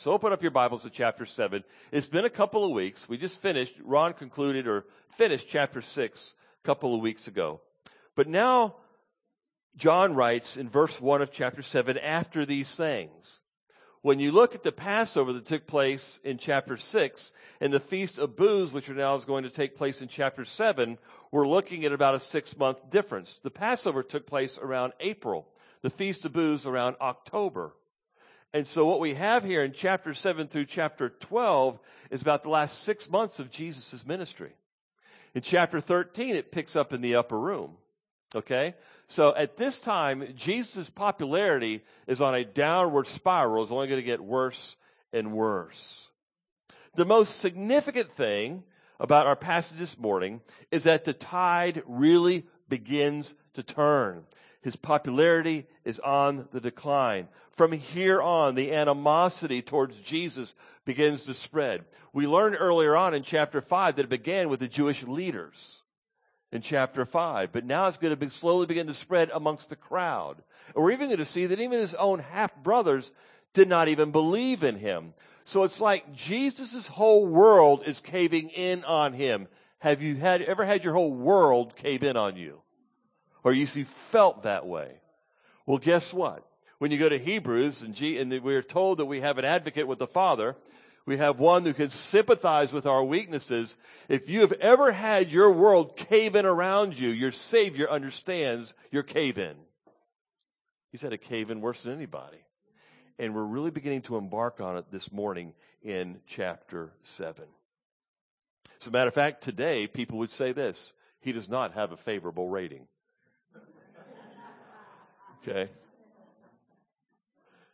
So open up your Bibles to chapter 7. It's been a couple of weeks. We just finished, Ron concluded or finished chapter 6 a couple of weeks ago. But now, John writes in verse 1 of chapter 7, after these things. When you look at the Passover that took place in chapter 6 and the Feast of Booths, which are now is going to take place in chapter 7, we're looking at about a six month difference. The Passover took place around April. The Feast of Booths around October. And so what we have here in chapter 7 through chapter 12 is about the last six months of Jesus' ministry. In chapter 13, it picks up in the upper room. Okay? So at this time, Jesus' popularity is on a downward spiral. It's only going to get worse and worse. The most significant thing about our passage this morning is that the tide really begins to turn. His popularity is on the decline. From here on, the animosity towards Jesus begins to spread. We learned earlier on in chapter 5 that it began with the Jewish leaders in chapter 5, but now it's going to be slowly begin to spread amongst the crowd. And we're even going to see that even his own half brothers did not even believe in him. So it's like Jesus' whole world is caving in on him. Have you had, ever had your whole world cave in on you? Or you see felt that way. Well, guess what? When you go to Hebrews and, G, and we're told that we have an advocate with the Father, we have one who can sympathize with our weaknesses. If you have ever had your world cave in around you, your Savior understands your cave in. He's had a cave in worse than anybody. And we're really beginning to embark on it this morning in chapter 7. As a matter of fact, today people would say this He does not have a favorable rating. Okay.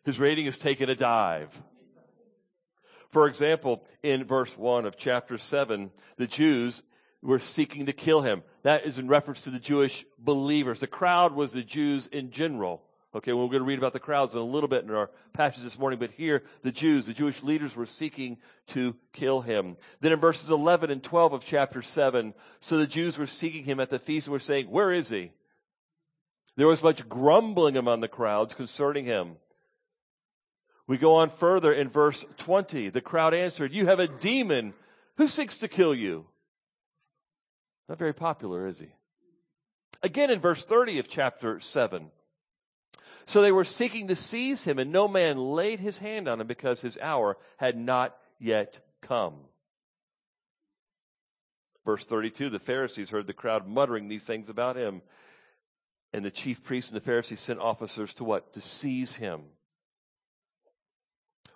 His rating has taken a dive. For example, in verse 1 of chapter 7, the Jews were seeking to kill him. That is in reference to the Jewish believers. The crowd was the Jews in general. Okay, well, we're going to read about the crowds in a little bit in our passage this morning, but here, the Jews, the Jewish leaders were seeking to kill him. Then in verses 11 and 12 of chapter 7, so the Jews were seeking him at the feast and were saying, Where is he? There was much grumbling among the crowds concerning him. We go on further in verse 20. The crowd answered, You have a demon. Who seeks to kill you? Not very popular, is he? Again in verse 30 of chapter 7. So they were seeking to seize him, and no man laid his hand on him because his hour had not yet come. Verse 32 The Pharisees heard the crowd muttering these things about him. And the chief priests and the Pharisees sent officers to what? To seize him.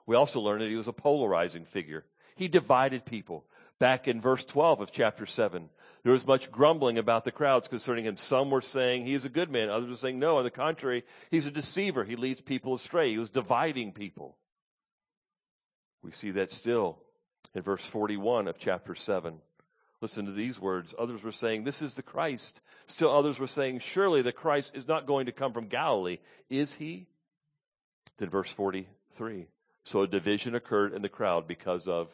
We also learned that he was a polarizing figure. He divided people. Back in verse 12 of chapter 7, there was much grumbling about the crowds concerning him. Some were saying he is a good man. Others were saying no. On the contrary, he's a deceiver. He leads people astray. He was dividing people. We see that still in verse 41 of chapter 7. Listen to these words. Others were saying, This is the Christ. Still others were saying, Surely the Christ is not going to come from Galilee. Is he? Then verse 43. So a division occurred in the crowd because of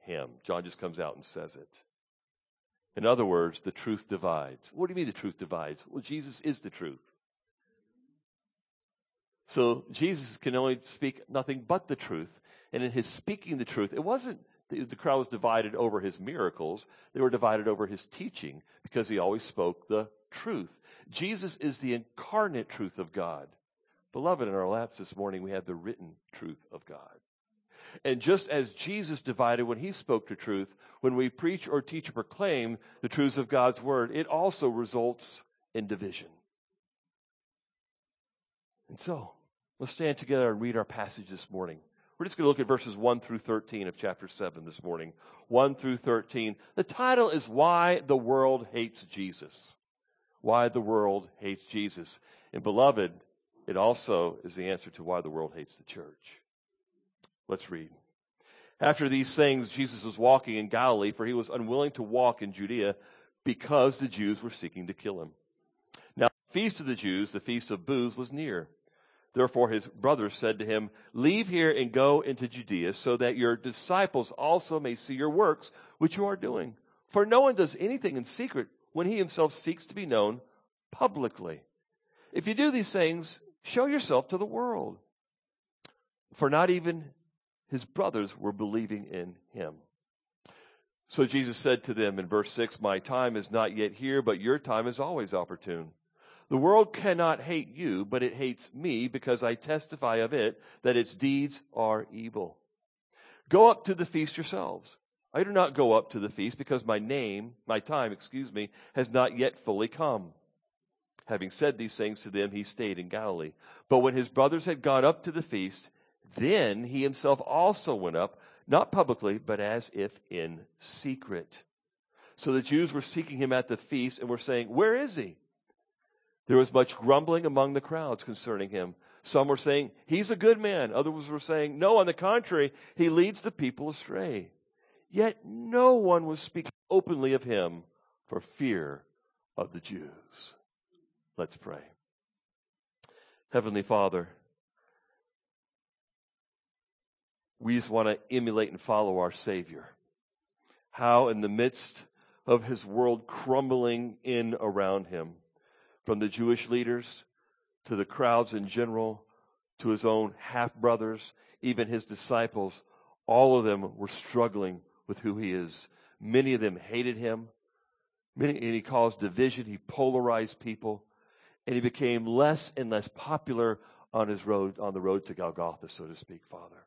him. John just comes out and says it. In other words, the truth divides. What do you mean the truth divides? Well, Jesus is the truth. So Jesus can only speak nothing but the truth. And in his speaking the truth, it wasn't the crowd was divided over his miracles. They were divided over his teaching because he always spoke the truth. Jesus is the incarnate truth of God. Beloved, in our laps this morning, we have the written truth of God. And just as Jesus divided when he spoke the truth, when we preach or teach or proclaim the truths of God's word, it also results in division. And so, let's stand together and read our passage this morning. We're just going to look at verses 1 through 13 of chapter 7 this morning. 1 through 13. The title is Why the World Hates Jesus. Why the World Hates Jesus. And beloved, it also is the answer to why the world hates the church. Let's read. After these things, Jesus was walking in Galilee, for he was unwilling to walk in Judea because the Jews were seeking to kill him. Now, the feast of the Jews, the feast of booths, was near. Therefore his brothers said to him, Leave here and go into Judea, so that your disciples also may see your works, which you are doing. For no one does anything in secret when he himself seeks to be known publicly. If you do these things, show yourself to the world. For not even his brothers were believing in him. So Jesus said to them in verse 6, My time is not yet here, but your time is always opportune. The world cannot hate you, but it hates me because I testify of it that its deeds are evil. Go up to the feast yourselves. I do not go up to the feast because my name, my time, excuse me, has not yet fully come. Having said these things to them, he stayed in Galilee. But when his brothers had gone up to the feast, then he himself also went up not publicly, but as if in secret. So the Jews were seeking him at the feast and were saying, Where is he? There was much grumbling among the crowds concerning him. Some were saying, He's a good man. Others were saying, No, on the contrary, he leads the people astray. Yet no one was speaking openly of him for fear of the Jews. Let's pray. Heavenly Father, we just want to emulate and follow our Savior. How, in the midst of his world crumbling in around him, from the Jewish leaders to the crowds in general, to his own half brothers, even his disciples, all of them were struggling with who he is. Many of them hated him. Many, and he caused division. He polarized people. And he became less and less popular on his road, on the road to Golgotha, so to speak, Father.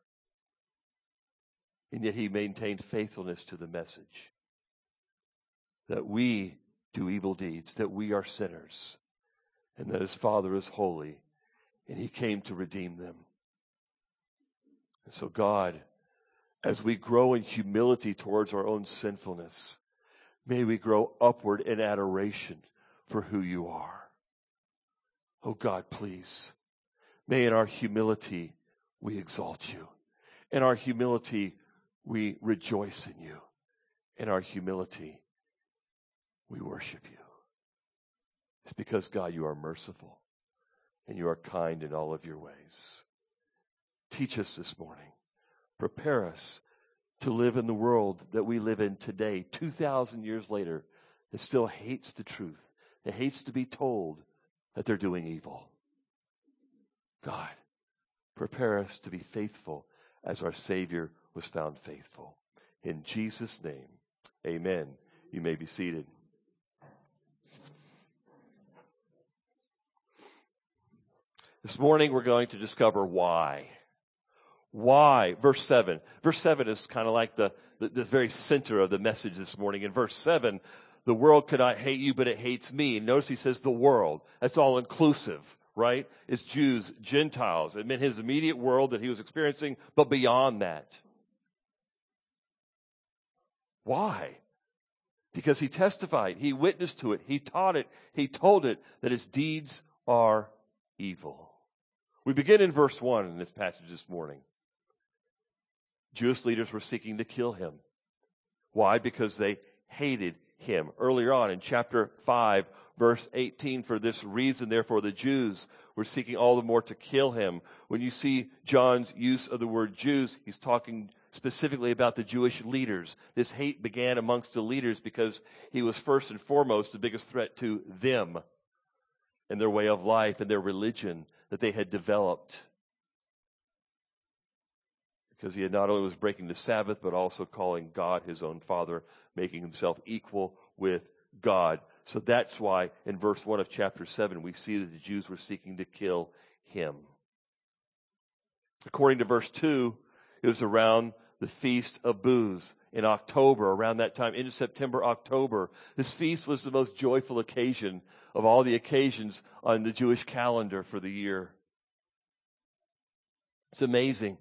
And yet he maintained faithfulness to the message that we do evil deeds, that we are sinners, and that his Father is holy, and he came to redeem them. And so, God, as we grow in humility towards our own sinfulness, may we grow upward in adoration for who you are. Oh God, please, may in our humility we exalt you. In our humility, we rejoice in you. In our humility, we worship you. It's because, God, you are merciful and you are kind in all of your ways. Teach us this morning. Prepare us to live in the world that we live in today, 2,000 years later, that still hates the truth, that hates to be told that they're doing evil. God, prepare us to be faithful as our Savior was found faithful. In Jesus' name, amen. You may be seated. This morning we're going to discover why. Why? Verse 7. Verse 7 is kind of like the, the, the, very center of the message this morning. In verse 7, the world cannot hate you, but it hates me. Notice he says the world. That's all inclusive, right? It's Jews, Gentiles. It meant his immediate world that he was experiencing, but beyond that. Why? Because he testified, he witnessed to it, he taught it, he told it that his deeds are evil. We begin in verse 1 in this passage this morning. Jewish leaders were seeking to kill him. Why? Because they hated him. Earlier on in chapter 5, verse 18, for this reason, therefore, the Jews were seeking all the more to kill him. When you see John's use of the word Jews, he's talking specifically about the Jewish leaders. This hate began amongst the leaders because he was first and foremost the biggest threat to them and their way of life and their religion that they had developed. Because he had not only was breaking the Sabbath, but also calling God his own father, making himself equal with God. So that's why in verse 1 of chapter 7, we see that the Jews were seeking to kill him. According to verse 2, it was around the Feast of Booths in October, around that time, in September, October. This feast was the most joyful occasion of all the occasions on the Jewish calendar for the year. It's amazing.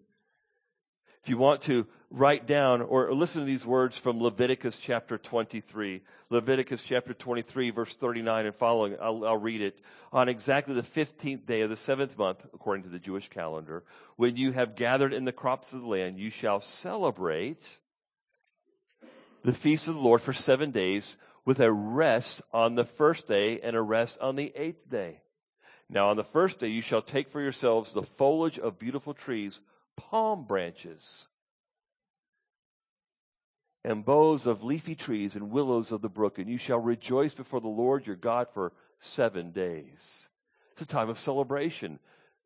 If you want to write down or listen to these words from Leviticus chapter 23, Leviticus chapter 23, verse 39 and following, I'll, I'll, read it. On exactly the 15th day of the seventh month, according to the Jewish calendar, when you have gathered in the crops of the land, you shall celebrate the feast of the Lord for seven days with a rest on the first day and a rest on the eighth day. Now on the first day you shall take for yourselves the foliage of beautiful trees palm branches and boughs of leafy trees and willows of the brook, and you shall rejoice before the Lord your God for seven days. It's a time of celebration.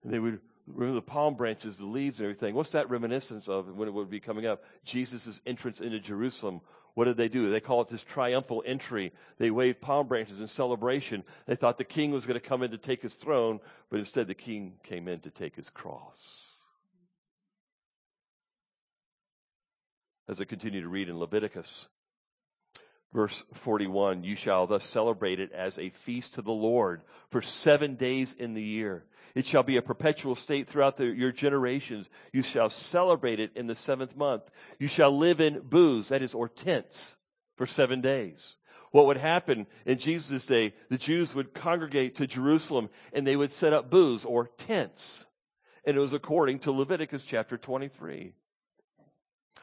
And they would remember the palm branches, the leaves and everything. What's that reminiscence of when it would be coming up? Jesus' entrance into Jerusalem. What did they do? They call it this triumphal entry. They waved palm branches in celebration. They thought the king was going to come in to take his throne, but instead the king came in to take his cross. As I continue to read in Leviticus, Verse 41, you shall thus celebrate it as a feast to the Lord for seven days in the year. It shall be a perpetual state throughout the, your generations. You shall celebrate it in the seventh month. You shall live in booths, that is, or tents, for seven days. What would happen in Jesus' day, the Jews would congregate to Jerusalem and they would set up booths or tents. And it was according to Leviticus chapter 23.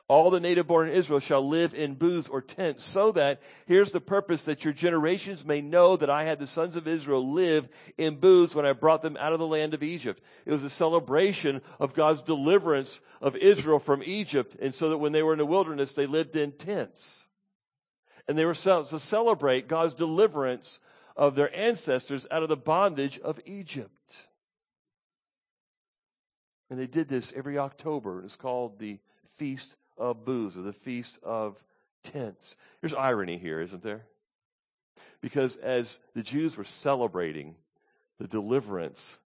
All the native born in Israel shall live in booths or tents, so that, here's the purpose, that your generations may know that I had the sons of Israel live in booths when I brought them out of the land of Egypt. It was a celebration of God's deliverance of Israel from Egypt, and so that when they were in the wilderness, they lived in tents. And they were to celebrate God's deliverance of their ancestors out of the bondage of Egypt. And they did this every October. It's called the Feast of booths or the feast of tents. There's irony here, isn't there? Because as the Jews were celebrating the deliverance,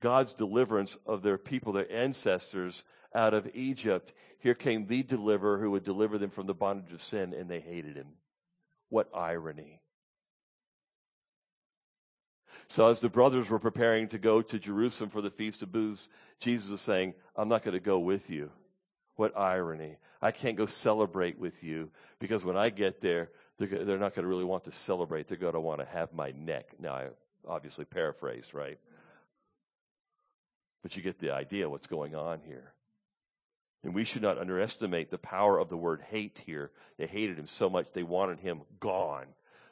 God's deliverance of their people, their ancestors out of Egypt, here came the deliverer who would deliver them from the bondage of sin, and they hated him. What irony. So as the brothers were preparing to go to Jerusalem for the Feast of Booths, Jesus was saying, I'm not going to go with you. What irony. I can't go celebrate with you because when I get there, they're, they're not going to really want to celebrate. They're going to want to have my neck. Now, I obviously paraphrased, right? But you get the idea what's going on here. And we should not underestimate the power of the word hate here. They hated him so much they wanted him gone.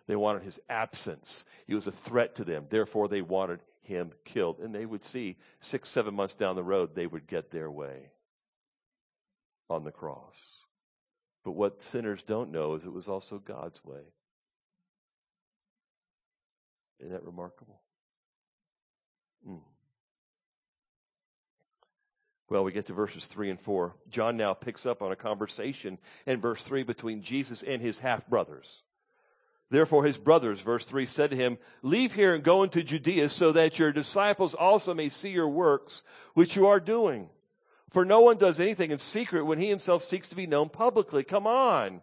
They wanted his absence. He was a threat to them. Therefore, they wanted him killed. And they would see six, seven months down the road, they would get their way on the cross. But what sinners don't know is it was also God's way. Isn't that remarkable? Mm. Well, we get to verses 3 and 4. John now picks up on a conversation in verse 3 between Jesus and his half brothers. Therefore, his brothers, verse 3, said to him, Leave here and go into Judea so that your disciples also may see your works, which you are doing. For no one does anything in secret when he himself seeks to be known publicly. Come on.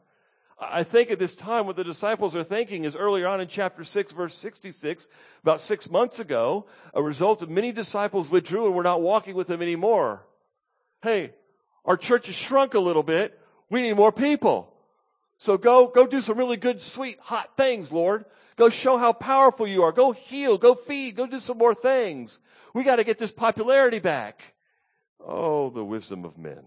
I think at this time what the disciples are thinking is earlier on in chapter 6 verse 66, about six months ago, a result of many disciples withdrew and were not walking with them anymore. Hey, our church has shrunk a little bit. We need more people. So go, go do some really good, sweet, hot things, Lord. Go show how powerful you are. Go heal. Go feed. Go do some more things. We got to get this popularity back. Oh, the wisdom of men.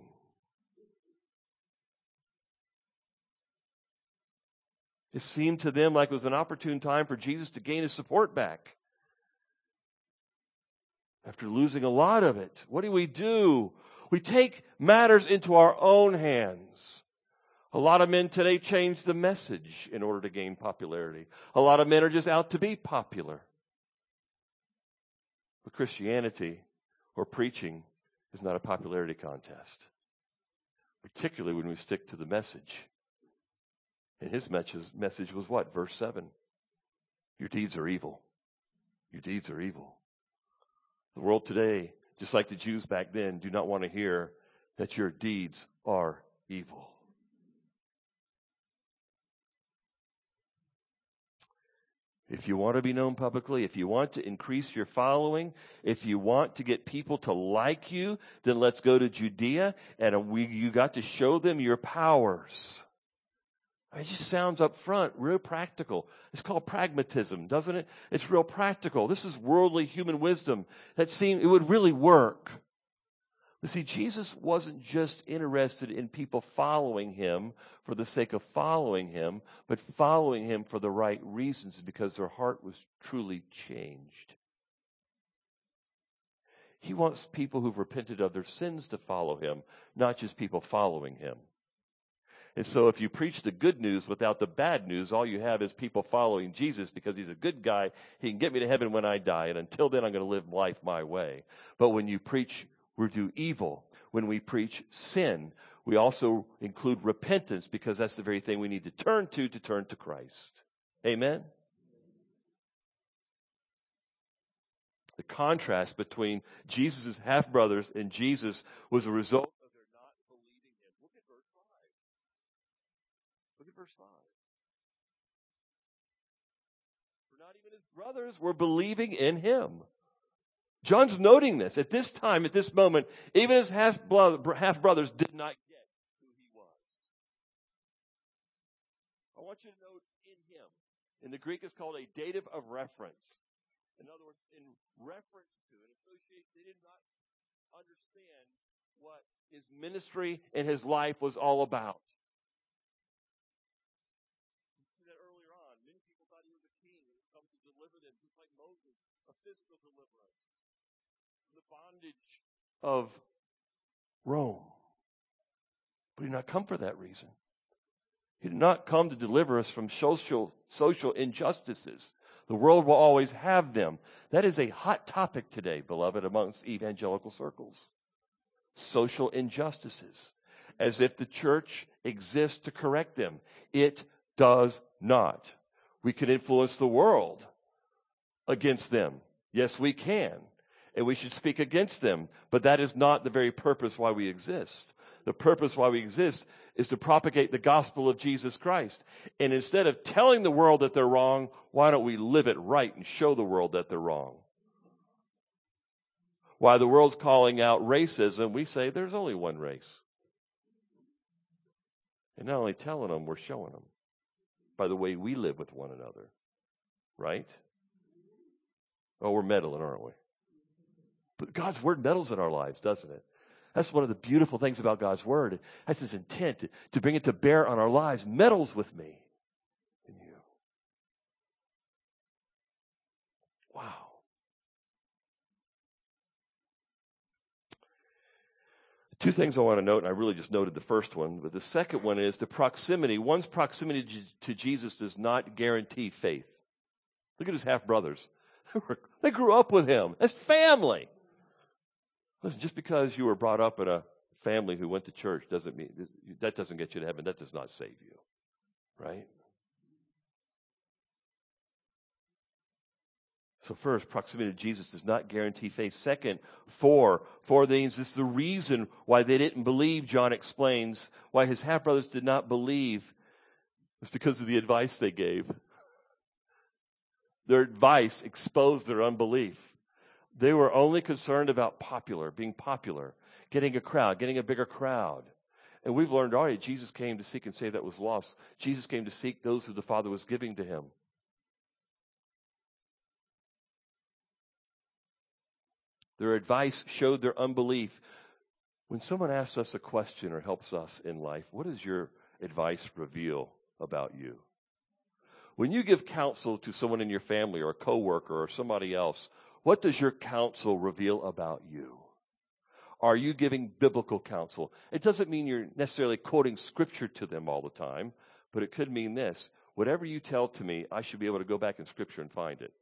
It seemed to them like it was an opportune time for Jesus to gain his support back. After losing a lot of it, what do we do? We take matters into our own hands. A lot of men today change the message in order to gain popularity. A lot of men are just out to be popular. But Christianity or preaching is not a popularity contest, particularly when we stick to the message. And his message was what? Verse 7 Your deeds are evil. Your deeds are evil. The world today, just like the Jews back then, do not want to hear that your deeds are evil. If you want to be known publicly, if you want to increase your following, if you want to get people to like you, then let's go to Judea and we, you got to show them your powers. It just sounds up front, real practical. It's called pragmatism, doesn't it? It's real practical. This is worldly human wisdom that seemed it would really work. But see, Jesus wasn't just interested in people following him for the sake of following him, but following him for the right reasons because their heart was truly changed. He wants people who've repented of their sins to follow him, not just people following him. And so if you preach the good news without the bad news, all you have is people following Jesus because he's a good guy. He can get me to heaven when I die. And until then, I'm going to live life my way. But when you preach, we do evil. When we preach sin, we also include repentance because that's the very thing we need to turn to to turn to Christ. Amen. The contrast between Jesus' half brothers and Jesus was a result They're not believing him. Look at verse 5. For not even his brothers were believing in him. John's noting this. At this time, at this moment, even his half, brothers did not get who he was. I want you to note in him. In the Greek, it's called a dative of reference. In other words, in reference to it, associate, they did not understand what his ministry and his life was all about. physical deliverance from the bondage of Rome. But he did not come for that reason. He did not come to deliver us from social, social injustices. The world will always have them. That is a hot topic today, beloved, amongst evangelical circles. Social injustices. As if the church exists to correct them. It does not. We can influence the world against them. Yes, we can. And we should speak against them. But that is not the very purpose why we exist. The purpose why we exist is to propagate the gospel of Jesus Christ. And instead of telling the world that they're wrong, why don't we live it right and show the world that they're wrong? Why the world's calling out racism, we say there's only one race. And not only telling them, we're showing them by the way we live with one another. Right? Oh, we're meddling, aren't we? But God's word meddles in our lives, doesn't it? That's one of the beautiful things about God's word. That's his intent to, bring it to bear on our lives, meddles with me and you. Wow. Two things I want to note, and I really just noted the first one, but the second one is the proximity. One's proximity to Jesus does not guarantee faith. Look at his half brothers. they grew up with him. That's family. Listen, just because you were brought up in a family who went to church doesn't mean that doesn't get you to heaven. That does not save you. Right? So first, proximity to Jesus does not guarantee faith. Second, four, four things This is the reason why they didn't believe, John explains, why his half brothers did not believe. It's because of the advice they gave. Their advice exposed their unbelief. They were only concerned about popular, being popular, getting a crowd, getting a bigger crowd. And we've learned already Jesus came to seek and save that was lost. Jesus came to seek those who the Father was giving to him. Their advice showed their unbelief. When someone asks us a question or helps us in life, what does your advice reveal about you? When you give counsel to someone in your family or a coworker or somebody else, what does your counsel reveal about you? Are you giving biblical counsel? It doesn't mean you're necessarily quoting scripture to them all the time, but it could mean this. Whatever you tell to me, I should be able to go back in scripture and find it.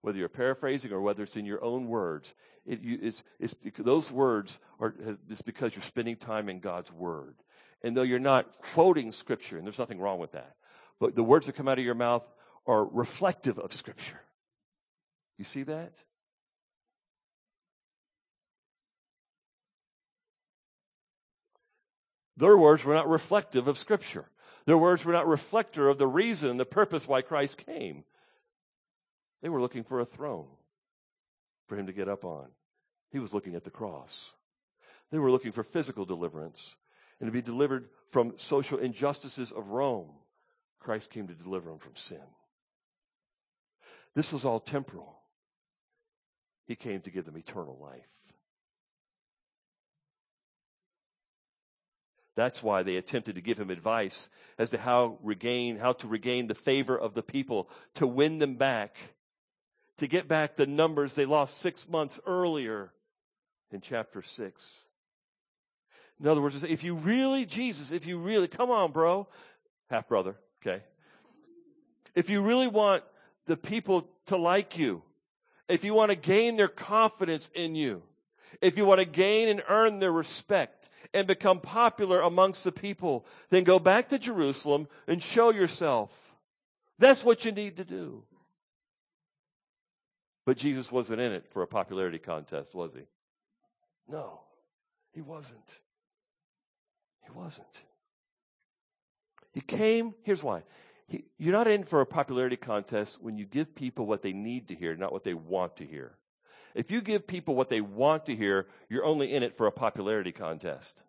Whether you're paraphrasing or whether it's in your own words, it, you, it's, it's those words are it's because you're spending time in God's word. And though you're not quoting scripture, and there's nothing wrong with that, but the words that come out of your mouth are reflective of Scripture. You see that? Their words were not reflective of Scripture. Their words were not reflector of the reason, the purpose why Christ came. They were looking for a throne for him to get up on. He was looking at the cross. They were looking for physical deliverance and to be delivered from social injustices of Rome. Christ came to deliver them from sin. This was all temporal. He came to give them eternal life. That's why they attempted to give him advice as to how regain, how to regain the favor of the people, to win them back, to get back the numbers they lost six months earlier in chapter six. In other words, if you really, Jesus, if you really, come on, bro, half brother, okay? If you really want the people to like you, if you want to gain their confidence in you, if you want to gain and earn their respect and become popular amongst the people, then go back to Jerusalem and show yourself. That's what you need to do. But Jesus wasn't in it for a popularity contest, was he? No, he wasn't. He wasn't. He came, here's why. He, you're not in for a popularity contest when you give people what they need to hear, not what they want to hear. If you give people what they want to hear, you're only in it for a popularity contest.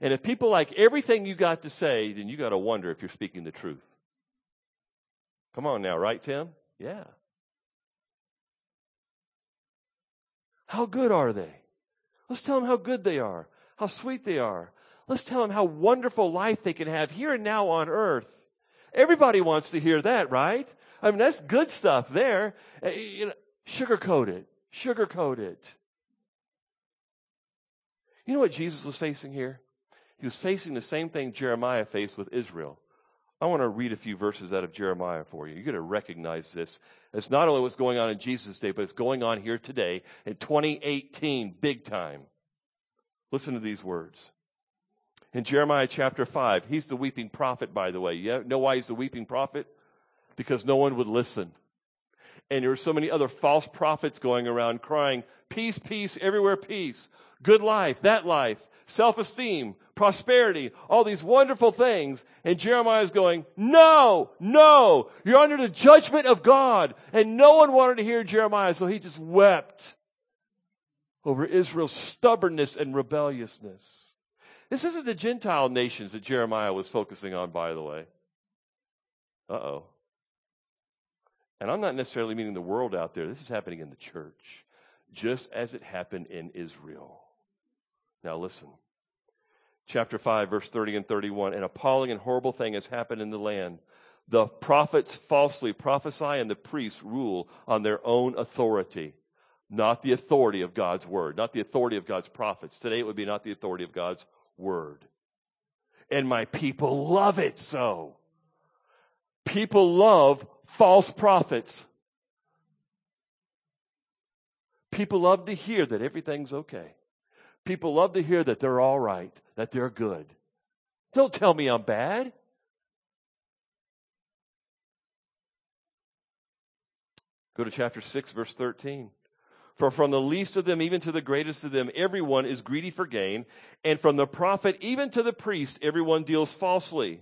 And if people like everything you got to say, then you got to wonder if you're speaking the truth. Come on now, right, Tim? Yeah. How good are they? Let's tell them how good they are, how sweet they are. Let's tell them how wonderful life they can have here and now on earth. Everybody wants to hear that, right? I mean, that's good stuff there. Uh, you know, sugarcoat it. Sugarcoat it. You know what Jesus was facing here? He was facing the same thing Jeremiah faced with Israel. I want to read a few verses out of Jeremiah for you. You're going to recognize this. It's not only what's going on in Jesus' day, but it's going on here today in 2018, big time. Listen to these words. In Jeremiah chapter 5, he's the weeping prophet, by the way. You know why he's the weeping prophet? Because no one would listen. And there were so many other false prophets going around crying, peace, peace, everywhere peace. Good life, that life, self-esteem, prosperity, all these wonderful things. And Jeremiah is going, no, no, you're under the judgment of God. And no one wanted to hear Jeremiah, so he just wept over Israel's stubbornness and rebelliousness. This isn't the Gentile nations that Jeremiah was focusing on, by the way. Uh oh. And I'm not necessarily meaning the world out there. This is happening in the church, just as it happened in Israel. Now listen. Chapter 5, verse 30 and 31. An appalling and horrible thing has happened in the land. The prophets falsely prophesy and the priests rule on their own authority, not the authority of God's word, not the authority of God's prophets. Today it would be not the authority of God's word. And my people love it so. People love false prophets. People love to hear that everything's okay. People love to hear that they're all right, that they're good. Don't tell me I'm bad. Go to chapter 6, verse 13. For from the least of them even to the greatest of them, everyone is greedy for gain. And from the prophet even to the priest, everyone deals falsely.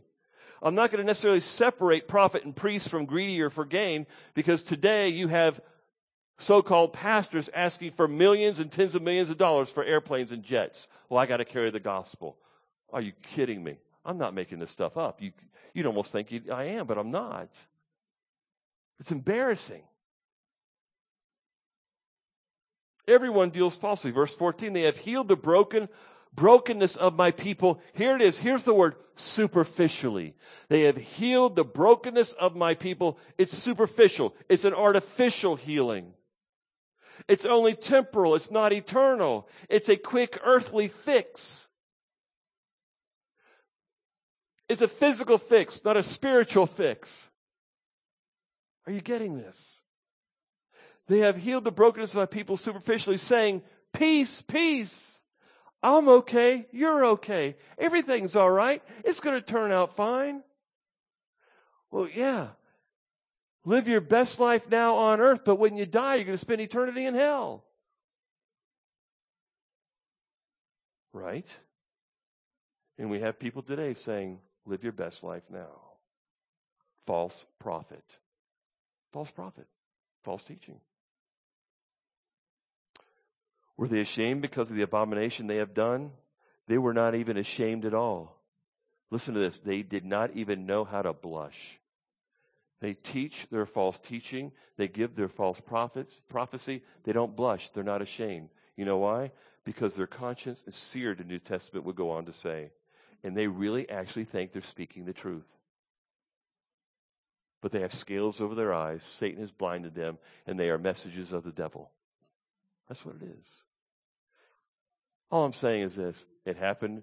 I'm not going to necessarily separate prophet and priest from greedy or for gain because today you have so-called pastors asking for millions and tens of millions of dollars for airplanes and jets. Well, I got to carry the gospel. Are you kidding me? I'm not making this stuff up. You, you'd almost think you, I am, but I'm not. It's embarrassing. Everyone deals falsely. Verse 14, they have healed the broken, brokenness of my people. Here it is. Here's the word superficially. They have healed the brokenness of my people. It's superficial. It's an artificial healing. It's only temporal. It's not eternal. It's a quick earthly fix. It's a physical fix, not a spiritual fix. Are you getting this? They have healed the brokenness of my people superficially, saying, Peace, peace. I'm okay. You're okay. Everything's all right. It's going to turn out fine. Well, yeah, Live your best life now on earth, but when you die, you're going to spend eternity in hell. Right? And we have people today saying, live your best life now. False prophet. False prophet. False teaching. Were they ashamed because of the abomination they have done? They were not even ashamed at all. Listen to this. They did not even know how to blush. They teach their false teaching. They give their false prophets, prophecy. They don't blush. They're not ashamed. You know why? Because their conscience is seared, the New Testament would go on to say. And they really actually think they're speaking the truth. But they have scales over their eyes. Satan has blinded them, and they are messages of the devil. That's what it is. All I'm saying is this it happened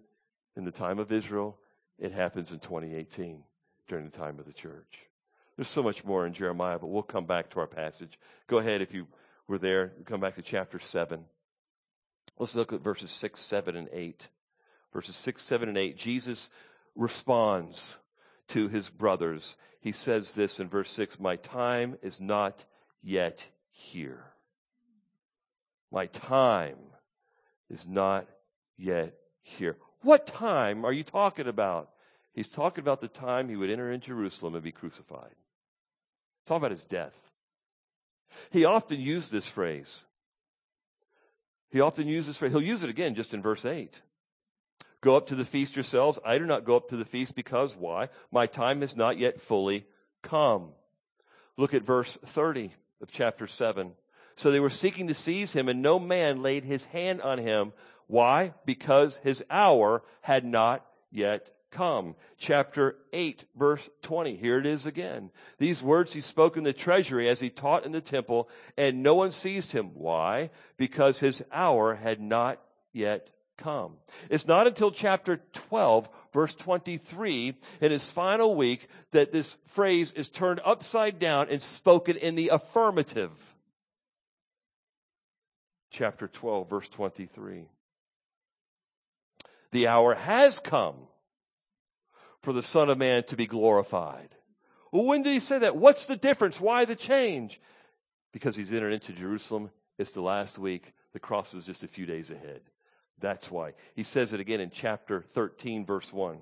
in the time of Israel, it happens in 2018 during the time of the church. There's so much more in Jeremiah, but we'll come back to our passage. Go ahead if you were there. Come back to chapter 7. Let's look at verses 6, 7, and 8. Verses 6, 7, and 8. Jesus responds to his brothers. He says this in verse 6 My time is not yet here. My time is not yet here. What time are you talking about? He's talking about the time he would enter in Jerusalem and be crucified. Talk about his death. He often used this phrase. He often uses this phrase. He'll use it again just in verse 8. Go up to the feast yourselves. I do not go up to the feast because why? My time is not yet fully come. Look at verse 30 of chapter 7. So they were seeking to seize him, and no man laid his hand on him. Why? Because his hour had not yet come. Chapter 8, verse 20. Here it is again. These words he spoke in the treasury as he taught in the temple, and no one seized him. Why? Because his hour had not yet come. It's not until chapter 12, verse 23, in his final week, that this phrase is turned upside down and spoken in the affirmative. Chapter 12, verse 23. The hour has come for the Son of Man to be glorified. Well, when did he say that? What's the difference? Why the change? Because he's entered into Jerusalem. It's the last week. The cross is just a few days ahead. That's why. He says it again in chapter 13, verse 1.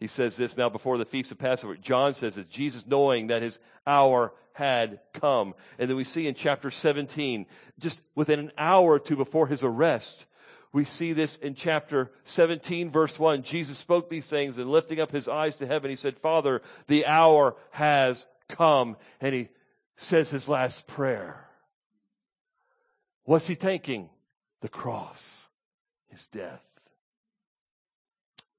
He says this now before the feast of Passover. John says that Jesus knowing that his hour had come. And then we see in chapter 17, just within an hour or two before his arrest, we see this in chapter 17, verse 1. Jesus spoke these things and lifting up his eyes to heaven, he said, Father, the hour has come. And he says his last prayer. What's he thinking? The cross his death.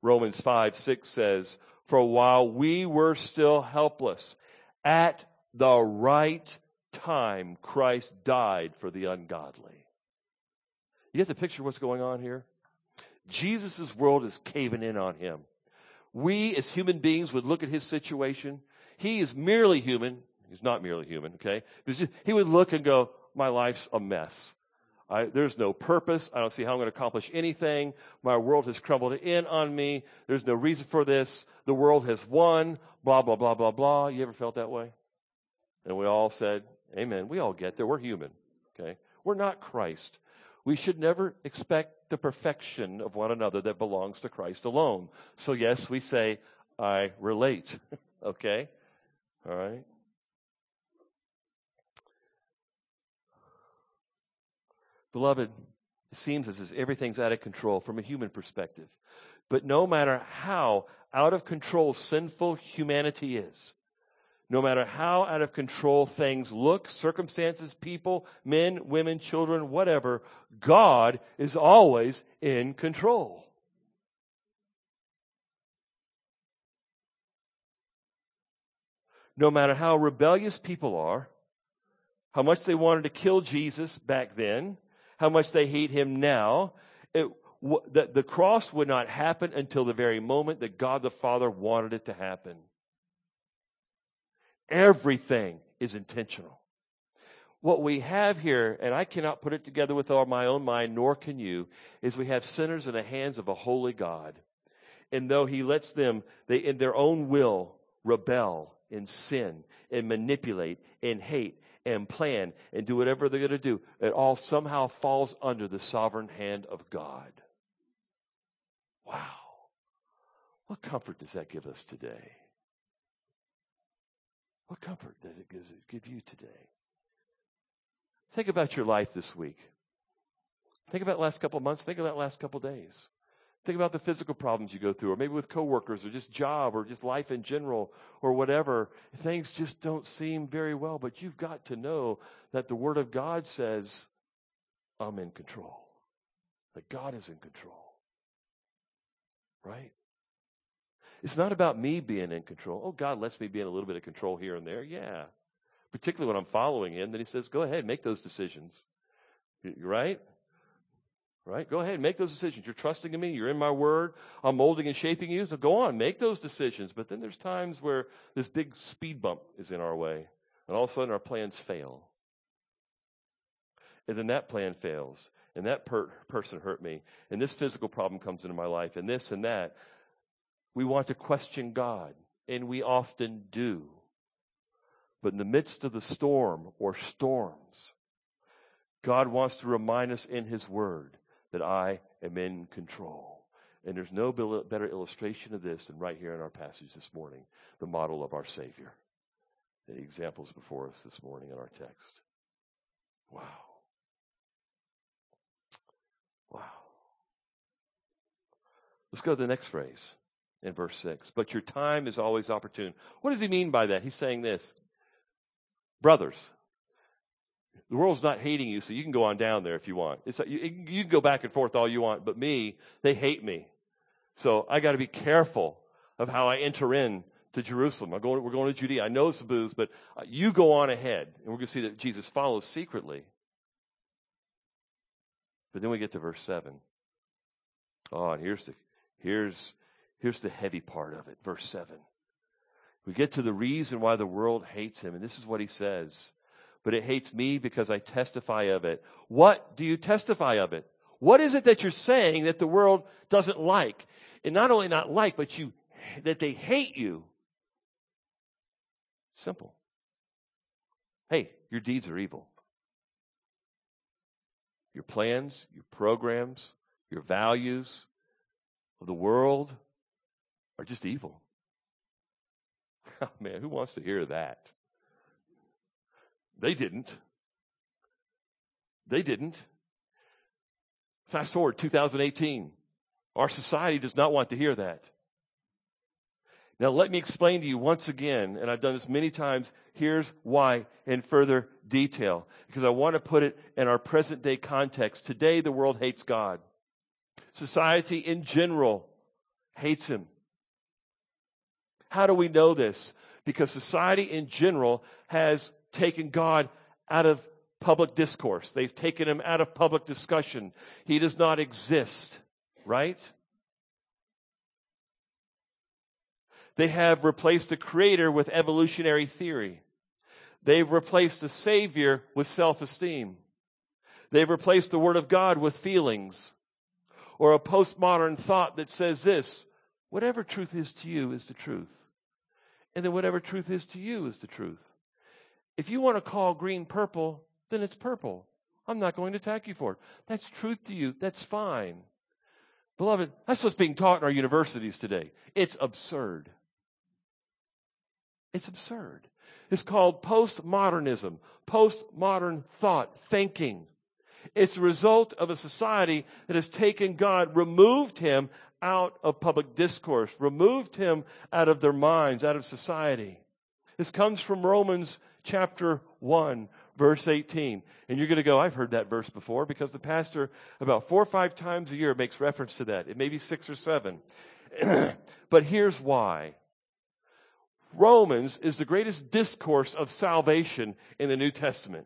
Romans 5 6 says, For while we were still helpless, at the right time, Christ died for the ungodly. You get the picture of what's going on here? Jesus' world is caving in on him. We as human beings would look at his situation. He is merely human. He's not merely human, okay? He would look and go, My life's a mess. I, there's no purpose. I don't see how I'm going to accomplish anything. My world has crumbled in on me. There's no reason for this. The world has won. Blah, blah, blah, blah, blah. You ever felt that way? And we all said, Amen. We all get there. We're human. Okay? We're not Christ. We should never expect the perfection of one another that belongs to Christ alone. So, yes, we say, I relate. okay? All right? Beloved, it seems as if everything's out of control from a human perspective. But no matter how out of control sinful humanity is, no matter how out of control things look, circumstances, people, men, women, children, whatever, God is always in control. No matter how rebellious people are, how much they wanted to kill Jesus back then, how much they hate him now. It, the, the cross would not happen until the very moment that God the Father wanted it to happen. Everything is intentional. What we have here, and I cannot put it together with all my own mind, nor can you, is we have sinners in the hands of a holy God. And though He lets them, they in their own will, rebel and sin and manipulate and hate and plan and do whatever they're going to do, it all somehow falls under the sovereign hand of God. Wow. What comfort does that give us today? What comfort does it give you today? Think about your life this week. Think about last couple months. Think about last couple days. Think about the physical problems you go through, or maybe with coworkers, or just job, or just life in general, or whatever. Things just don't seem very well, but you've got to know that the Word of God says, I'm in control. That God is in control. Right? It's not about me being in control. Oh, God lets me be in a little bit of control here and there. Yeah. Particularly when I'm following Him, then He says, go ahead, make those decisions. Right? Right? Go ahead, make those decisions. You're trusting in me. You're in my word. I'm molding and shaping you. So go on, make those decisions. But then there's times where this big speed bump is in our way. And all of a sudden our plans fail. And then that plan fails. And that per- person hurt me. And this physical problem comes into my life. And this and that. We want to question God. And we often do. But in the midst of the storm or storms, God wants to remind us in His Word that I am in control. And there's no better illustration of this than right here in our passage this morning, the model of our Savior. The examples before us this morning in our text. Wow. Wow. Let's go to the next phrase in verse 6. But your time is always opportune. What does he mean by that? He's saying this Brothers, the world's not hating you, so you can go on down there if you want. It's, you, you can go back and forth all you want, but me, they hate me. So I got to be careful of how I enter in to Jerusalem. I'm going, we're going to Judea. I know it's booths, but uh, you go on ahead. And we're going to see that Jesus follows secretly. But then we get to verse 7. Oh, and here's the, here's, here's the heavy part of it. Verse 7. We get to the reason why the world hates him. And this is what he says but it hates me because I testify of it. What do you testify of it? What is it that you're saying that the world doesn't like? And not only not like, but you, that they hate you. Simple. Hey, your deeds are evil. Your plans, your programs, your values of the world are just evil. Oh man, who wants to hear that? They didn't. They didn't. Fast forward 2018. Our society does not want to hear that. Now, let me explain to you once again, and I've done this many times. Here's why in further detail, because I want to put it in our present day context. Today, the world hates God. Society in general hates Him. How do we know this? Because society in general has taken God out of public discourse. They've taken him out of public discussion. He does not exist, right? They have replaced the creator with evolutionary theory. They've replaced the savior with self-esteem. They've replaced the word of God with feelings or a postmodern thought that says this, whatever truth is to you is the truth. And then whatever truth is to you is the truth. If you want to call green purple, then it's purple. I'm not going to attack you for it. That's truth to you. That's fine. Beloved, that's what's being taught in our universities today. It's absurd. It's absurd. It's called postmodernism, postmodern thought, thinking. It's the result of a society that has taken God, removed him out of public discourse, removed him out of their minds, out of society. This comes from Romans chapter 1, verse 18. And you're going to go, I've heard that verse before because the pastor about four or five times a year makes reference to that. It may be six or seven. but here's why. Romans is the greatest discourse of salvation in the New Testament.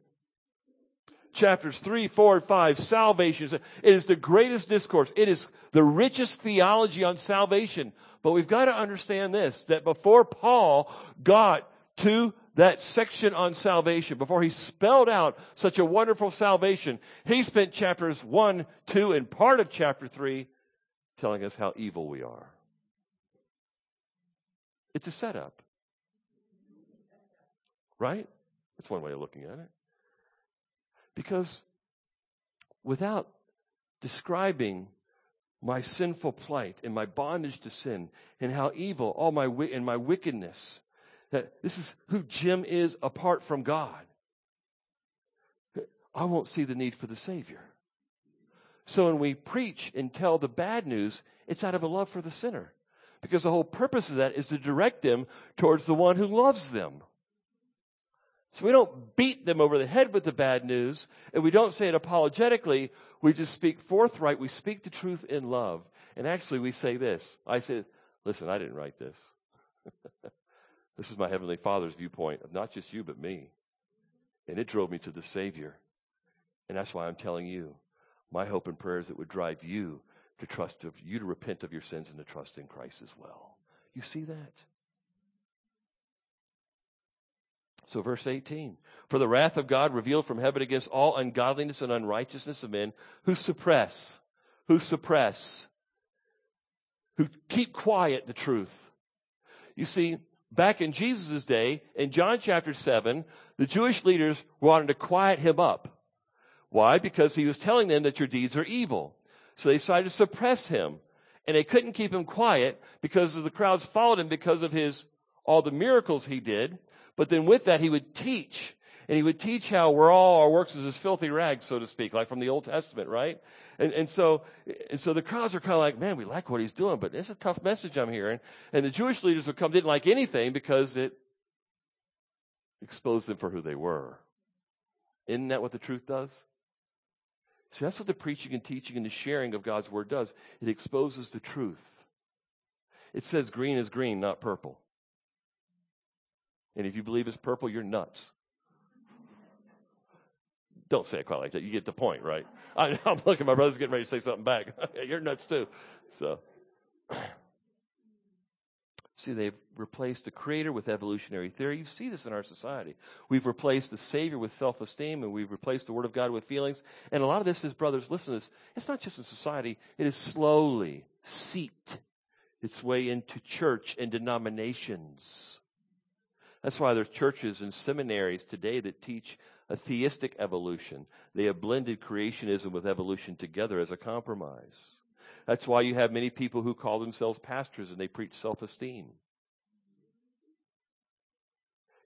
Chapters 3, 4, and 5, salvation. It is the greatest discourse. It is the richest theology on salvation. But we've got to understand this, that before Paul got to that section on salvation, before he spelled out such a wonderful salvation, he spent chapters 1, 2, and part of chapter 3 telling us how evil we are. It's a setup. Right? That's one way of looking at it. Because without describing my sinful plight and my bondage to sin and how evil all my and my wickedness that this is who Jim is apart from God, I won't see the need for the Savior. So when we preach and tell the bad news, it's out of a love for the sinner. Because the whole purpose of that is to direct them towards the one who loves them. So we don't beat them over the head with the bad news, and we don't say it apologetically. We just speak forthright. We speak the truth in love. And actually, we say this. I said, listen, I didn't write this. This is my Heavenly Father's viewpoint of not just you, but me. And it drove me to the Savior. And that's why I'm telling you My hope and prayer is it would drive you to trust of you to repent of your sins and to trust in Christ as well. You see that? So, verse 18 For the wrath of God revealed from heaven against all ungodliness and unrighteousness of men who suppress, who suppress, who keep quiet the truth. You see, back in Jesus' day, in John chapter 7, the Jewish leaders wanted to quiet him up. Why? Because he was telling them that your deeds are evil. So they decided to suppress him. And they couldn't keep him quiet because the crowds followed him because of his, all the miracles he did. But then with that, he would teach. And he would teach how we're all our works is as filthy rags, so to speak, like from the Old Testament, right? And, and so, and so the crowds are kind of like, man, we like what he's doing, but it's a tough message I'm hearing. And the Jewish leaders would come, didn't like anything because it exposed them for who they were. Isn't that what the truth does? See, that's what the preaching and teaching and the sharing of God's word does. It exposes the truth. It says green is green, not purple. And if you believe it's purple, you're nuts. Don't say it quite like that. You get the point, right? I, am looking, my brother's getting ready to say something back. you're nuts too. So. See, they've replaced the creator with evolutionary theory. You see this in our society. We've replaced the Savior with self esteem, and we've replaced the Word of God with feelings. And a lot of this is, brothers, listen to this. It's not just in society, it is slowly seeped its way into church and denominations. That's why there's churches and seminaries today that teach a theistic evolution. They have blended creationism with evolution together as a compromise. That's why you have many people who call themselves pastors and they preach self esteem.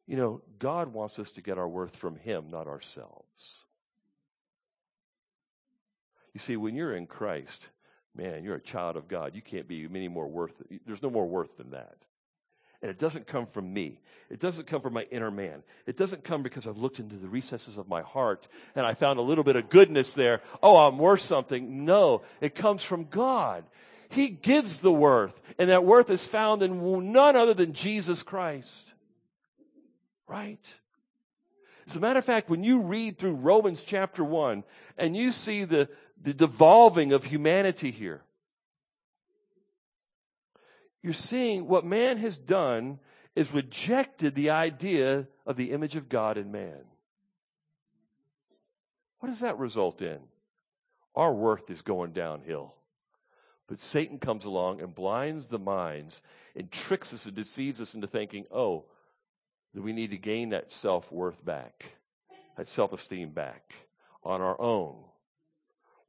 You know, God wants us to get our worth from Him, not ourselves. You see, when you're in Christ, man, you're a child of God. You can't be any more worth. There's no more worth than that. And it doesn't come from me. It doesn't come from my inner man. It doesn't come because I've looked into the recesses of my heart and I found a little bit of goodness there. Oh, I'm worth something. No, it comes from God. He gives the worth, and that worth is found in none other than Jesus Christ. Right? As a matter of fact, when you read through Romans chapter 1 and you see the, the devolving of humanity here, you're seeing what man has done is rejected the idea of the image of God in man. What does that result in? Our worth is going downhill. But Satan comes along and blinds the minds and tricks us and deceives us into thinking, oh, that we need to gain that self worth back, that self esteem back on our own.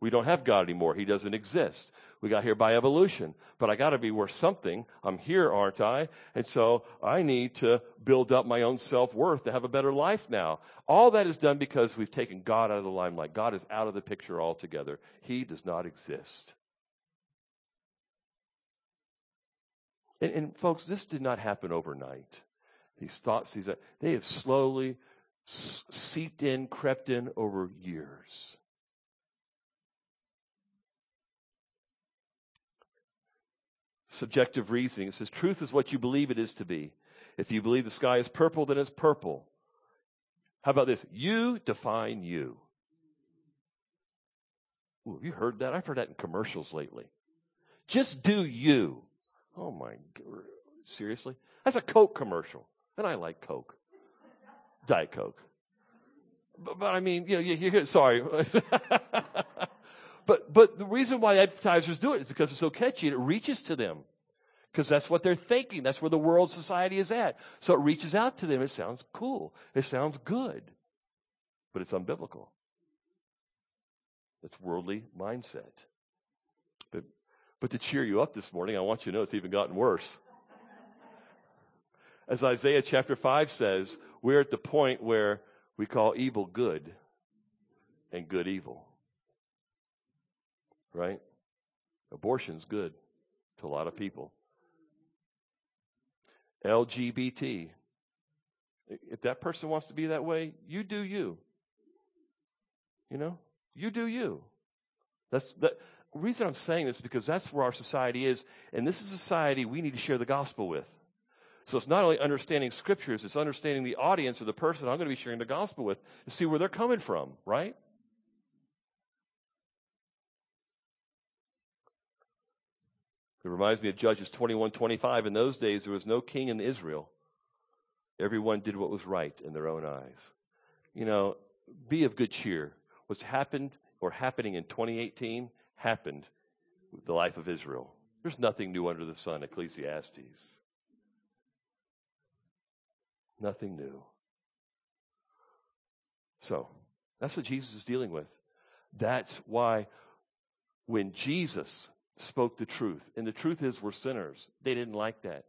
We don't have God anymore. He doesn't exist. We got here by evolution. But I got to be worth something. I'm here, aren't I? And so I need to build up my own self worth to have a better life now. All that is done because we've taken God out of the limelight. God is out of the picture altogether. He does not exist. And, and folks, this did not happen overnight. These thoughts, these, they have slowly seeped in, crept in over years. Subjective reasoning. It says truth is what you believe it is to be. If you believe the sky is purple, then it's purple. How about this? You define you. Ooh, have you heard that? I've heard that in commercials lately. Just do you. Oh my, seriously? That's a Coke commercial. And I like Coke. Diet Coke. But, but I mean, you know, you, you sorry. But, but the reason why advertisers do it is because it's so catchy and it reaches to them. Because that's what they're thinking. That's where the world society is at. So it reaches out to them. It sounds cool. It sounds good. But it's unbiblical. It's worldly mindset. But, but to cheer you up this morning, I want you to know it's even gotten worse. As Isaiah chapter 5 says, we're at the point where we call evil good and good evil right? Abortion's good to a lot of people. LGBT. If that person wants to be that way, you do you. You know, you do you. That's the reason I'm saying this because that's where our society is, and this is a society we need to share the gospel with. So it's not only understanding scriptures, it's understanding the audience or the person I'm going to be sharing the gospel with to see where they're coming from, right? It reminds me of Judges 21 25. In those days, there was no king in Israel. Everyone did what was right in their own eyes. You know, be of good cheer. What's happened or happening in 2018 happened with the life of Israel. There's nothing new under the sun, Ecclesiastes. Nothing new. So, that's what Jesus is dealing with. That's why when Jesus spoke the truth, and the truth is we're sinners, they didn't like that.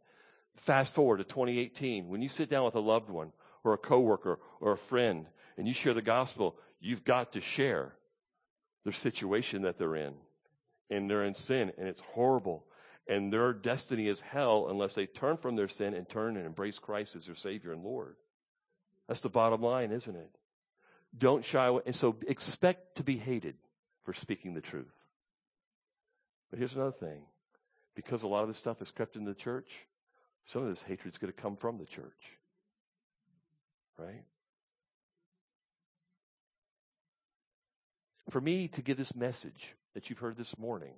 Fast forward to 2018, when you sit down with a loved one or a coworker or a friend and you share the gospel, you've got to share their situation that they're in. And they're in sin and it's horrible. And their destiny is hell unless they turn from their sin and turn and embrace Christ as their Savior and Lord. That's the bottom line, isn't it? Don't shy away. And so expect to be hated for speaking the truth. But here's another thing. Because a lot of this stuff has crept into the church, some of this hatred is going to come from the church. Right? For me to give this message that you've heard this morning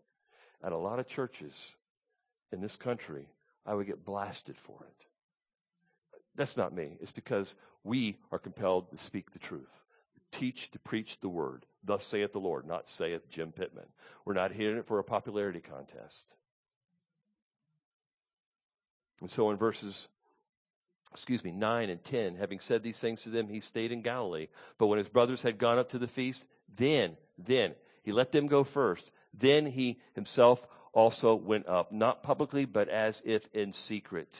at a lot of churches in this country, I would get blasted for it. That's not me. It's because we are compelled to speak the truth to teach to preach the word. Thus saith the Lord, not saith Jim Pittman. We're not hearing it for a popularity contest. And so in verses, excuse me, 9 and 10, having said these things to them, he stayed in Galilee. But when his brothers had gone up to the feast, then, then, he let them go first. Then he himself also went up, not publicly, but as if in secret.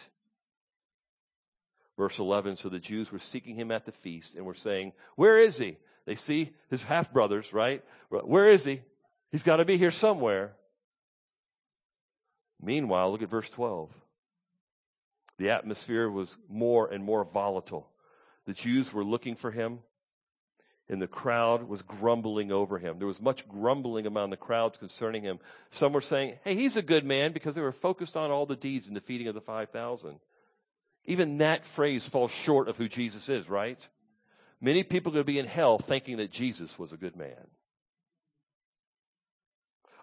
Verse 11, so the Jews were seeking him at the feast and were saying, Where is he? They see his half brothers, right? Where is he? He's got to be here somewhere. Meanwhile, look at verse 12. The atmosphere was more and more volatile. The Jews were looking for him, and the crowd was grumbling over him. There was much grumbling among the crowds concerning him. Some were saying, Hey, he's a good man because they were focused on all the deeds and the feeding of the 5,000. Even that phrase falls short of who Jesus is, right? Many people are going to be in hell thinking that Jesus was a good man.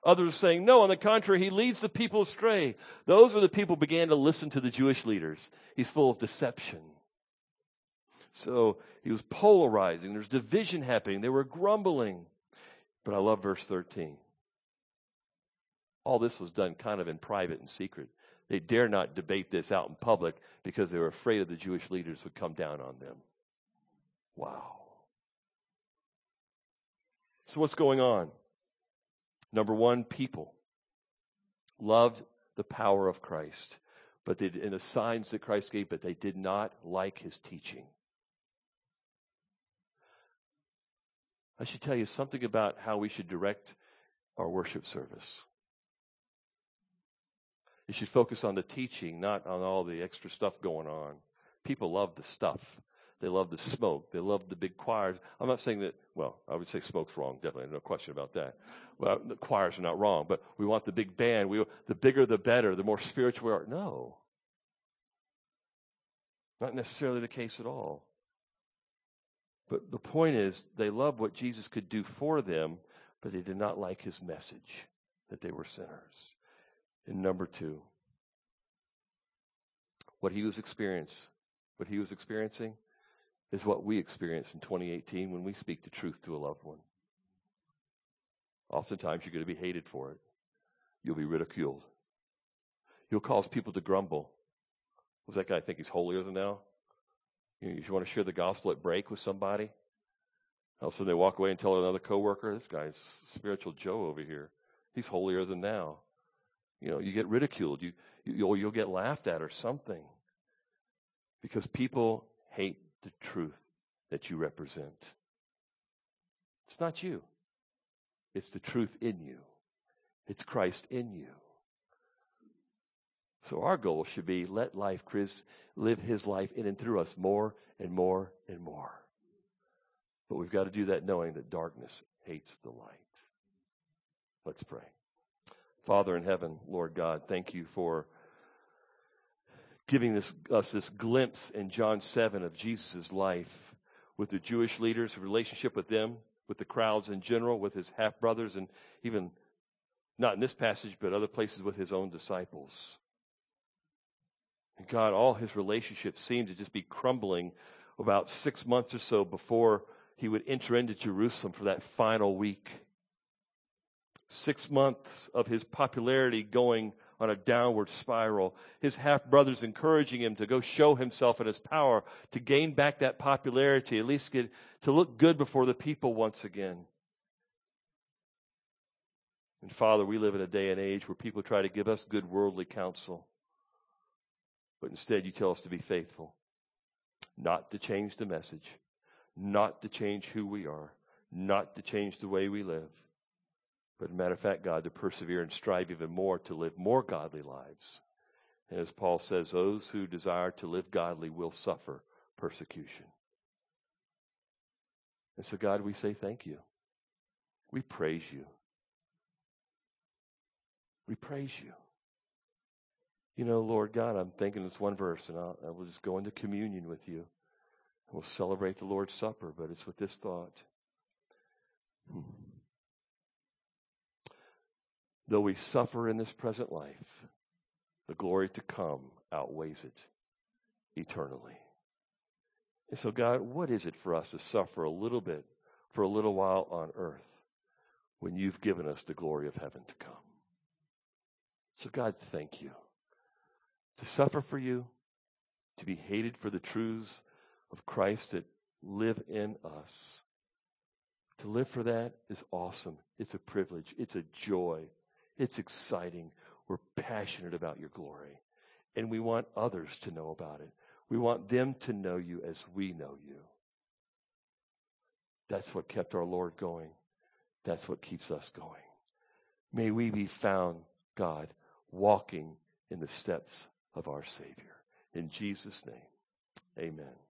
Others saying, no, on the contrary, he leads the people astray. Those are the people who began to listen to the Jewish leaders. He's full of deception. So he was polarizing. There's division happening. They were grumbling. But I love verse 13. All this was done kind of in private and secret. They dare not debate this out in public because they were afraid of the Jewish leaders would come down on them. Wow. So, what's going on? Number one, people loved the power of Christ, but they, and the signs that Christ gave, but they did not like his teaching. I should tell you something about how we should direct our worship service. You should focus on the teaching, not on all the extra stuff going on. People love the stuff. They love the smoke. They love the big choirs. I'm not saying that, well, I would say smoke's wrong, definitely, no question about that. Well, the choirs are not wrong, but we want the big band. We, the bigger, the better, the more spiritual we are. No. Not necessarily the case at all. But the point is, they loved what Jesus could do for them, but they did not like his message that they were sinners. And number two, what he was experiencing, what he was experiencing is what we experience in 2018 when we speak the truth to a loved one. Oftentimes you're going to be hated for it. You'll be ridiculed. You'll cause people to grumble. Does that guy think he's holier than thou? You, know, you want to share the gospel at break with somebody? All of a sudden they walk away and tell another coworker, this guy's spiritual Joe over here. He's holier than thou. You know, you get ridiculed. You, you, you'll get laughed at or something. Because people hate the truth that you represent. It's not you. It's the truth in you. It's Christ in you. So our goal should be let life, Christ, live his life in and through us more and more and more. But we've got to do that knowing that darkness hates the light. Let's pray. Father in heaven, Lord God, thank you for giving this, us this glimpse in John 7 of Jesus' life with the Jewish leaders, relationship with them, with the crowds in general, with his half brothers, and even Not in this passage, but other places with his own disciples. And God, all his relationships seemed to just be crumbling about six months or so before he would enter into Jerusalem for that final week. Six months of his popularity going on a downward spiral. His half brothers encouraging him to go show himself and his power, to gain back that popularity, at least get to look good before the people once again. And Father, we live in a day and age where people try to give us good worldly counsel. But instead, you tell us to be faithful, not to change the message, not to change who we are, not to change the way we live. But, matter of fact, God, to persevere and strive even more to live more godly lives. And as Paul says, those who desire to live godly will suffer persecution. And so, God, we say thank you. We praise you. We praise you. You know, Lord God, I'm thinking this one verse, and I'll, I will just go into communion with you. We'll celebrate the Lord's Supper, but it's with this thought. Hmm. Though we suffer in this present life, the glory to come outweighs it eternally. And so, God, what is it for us to suffer a little bit for a little while on earth when you've given us the glory of heaven to come? So, God, thank you. To suffer for you, to be hated for the truths of Christ that live in us. To live for that is awesome. It's a privilege. It's a joy. It's exciting. We're passionate about your glory. And we want others to know about it. We want them to know you as we know you. That's what kept our Lord going. That's what keeps us going. May we be found, God, walking in the steps of our Savior. In Jesus' name, amen.